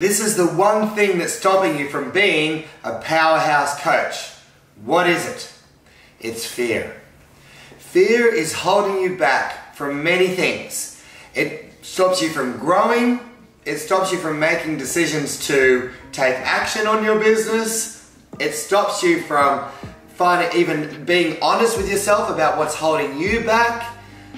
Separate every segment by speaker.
Speaker 1: This is the one thing that's stopping you from being a powerhouse coach. What is it? It's fear. Fear is holding you back from many things. It stops you from growing, it stops you from making decisions to take action on your business, it stops you from finding even being honest with yourself about what's holding you back.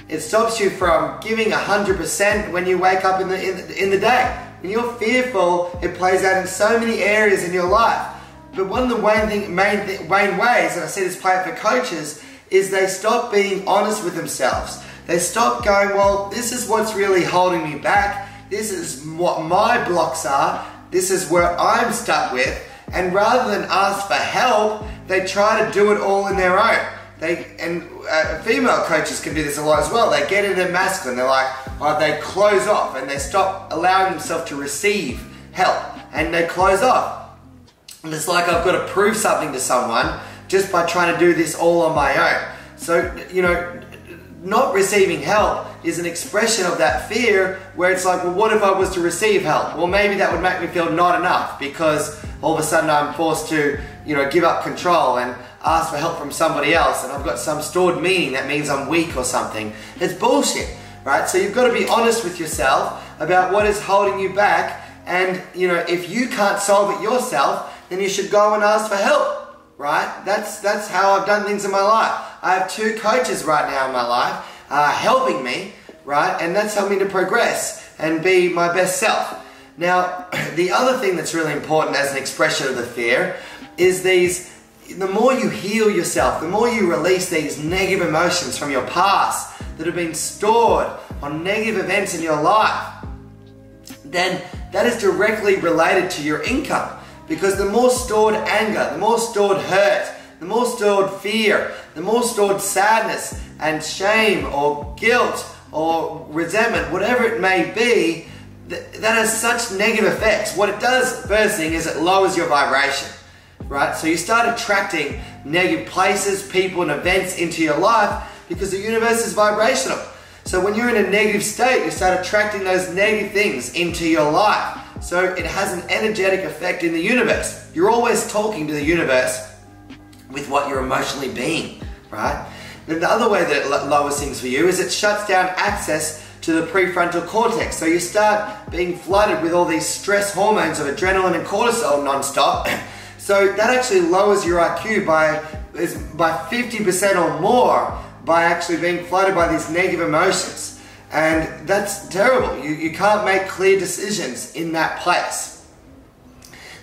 Speaker 1: It stops you from giving 100% when you wake up in the, in in the day. When you're fearful, it plays out in so many areas in your life. But one of the main, thing, main, th main ways, that I see this play out for coaches, is they stop being honest with themselves. They stop going, well, this is what's really holding me back. This is what my blocks are. This is where I'm stuck with. And rather than ask for help, they try to do it all in their own. They and uh, female coaches can do this a lot as well. They get in into masculine. They're like, oh, they close off and they stop allowing themselves to receive help, and they close off. And it's like I've got to prove something to someone just by trying to do this all on my own. So you know, not receiving help is an expression of that fear where it's like, well, what if I was to receive help? Well, maybe that would make me feel not enough because all of a sudden I'm forced to, you know, give up control and ask for help from somebody else and I've got some stored meaning that means I'm weak or something. It's bullshit, right? So you've got to be honest with yourself about what is holding you back and, you know, if you can't solve it yourself, then you should go and ask for help, right? That's, that's how I've done things in my life. I have two coaches right now in my life uh, helping me, right? And that's helped me to progress and be my best self. Now, the other thing that's really important as an expression of the fear is these the more you heal yourself, the more you release these negative emotions from your past that have been stored on negative events in your life, then that is directly related to your income. Because the more stored anger, the more stored hurt, the more stored fear, the more stored sadness and shame or guilt or resentment, whatever it may be, that has such negative effects. What it does, first thing, is it lowers your vibration right? So you start attracting negative places, people, and events into your life because the universe is vibrational. So when you're in a negative state, you start attracting those negative things into your life. So it has an energetic effect in the universe. You're always talking to the universe with what you're emotionally being, right? Then the other way that it lowers things for you is it shuts down access to the prefrontal cortex. So you start being flooded with all these stress hormones of adrenaline and cortisol nonstop. So that actually lowers your IQ by, by 50% or more by actually being flooded by these negative emotions. And that's terrible. You, you can't make clear decisions in that place.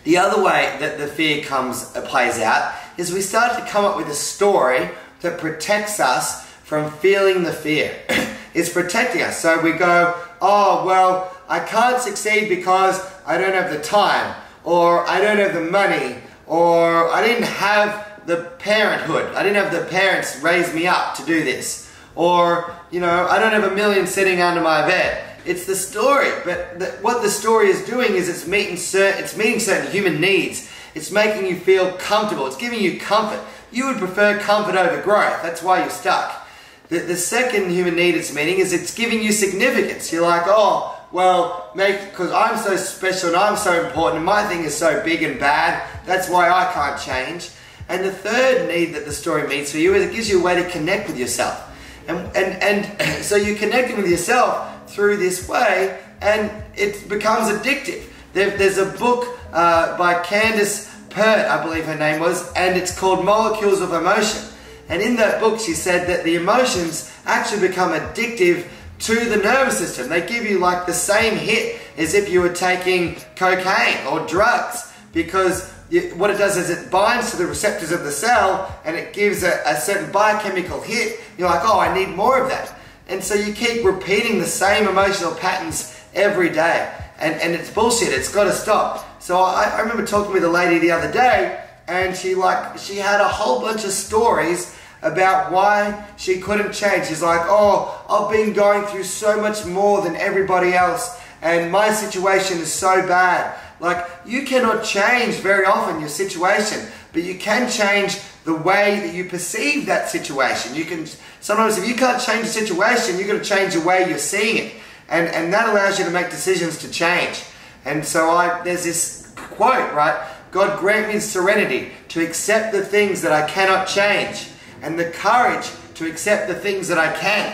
Speaker 1: The other way that the fear comes uh, plays out is we start to come up with a story that protects us from feeling the fear. it's protecting us. So we go, oh, well, I can't succeed because I don't have the time, or I don't have the money, or I didn't have the parenthood. I didn't have the parents raise me up to do this. Or, you know, I don't have a million sitting under my bed. It's the story, but the, what the story is doing is it's meeting, certain, it's meeting certain human needs. It's making you feel comfortable. It's giving you comfort. You would prefer comfort over growth. That's why you're stuck. The, the second human need it's meeting is it's giving you significance. You're like, oh, well, make because I'm so special and I'm so important and my thing is so big and bad, that's why I can't change. And the third need that the story meets for you is it gives you a way to connect with yourself. And, and, and so you're connecting with yourself through this way and it becomes addictive. There, there's a book uh, by Candace Pert, I believe her name was, and it's called Molecules of Emotion. And in that book, she said that the emotions actually become addictive to the nervous system. They give you like the same hit as if you were taking cocaine or drugs because what it does is it binds to the receptors of the cell and it gives a, a certain biochemical hit. You're like, oh, I need more of that. And so you keep repeating the same emotional patterns every day. And, and it's bullshit. It's got to stop. So I, I remember talking with a lady the other day and she like, she had a whole bunch of stories about why she couldn't change. She's like, oh, I've been going through so much more than everybody else and my situation is so bad. Like, you cannot change very often your situation, but you can change the way that you perceive that situation. You can, sometimes if you can't change the situation, you're going to change the way you're seeing it. And, and that allows you to make decisions to change. And so I there's this quote, right? God grant me serenity to accept the things that I cannot change, and the courage to accept the things that I can,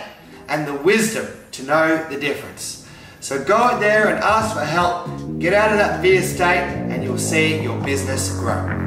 Speaker 1: and the wisdom to know the difference. So go out there and ask for help. Get out of that fear state, and you'll see your business grow.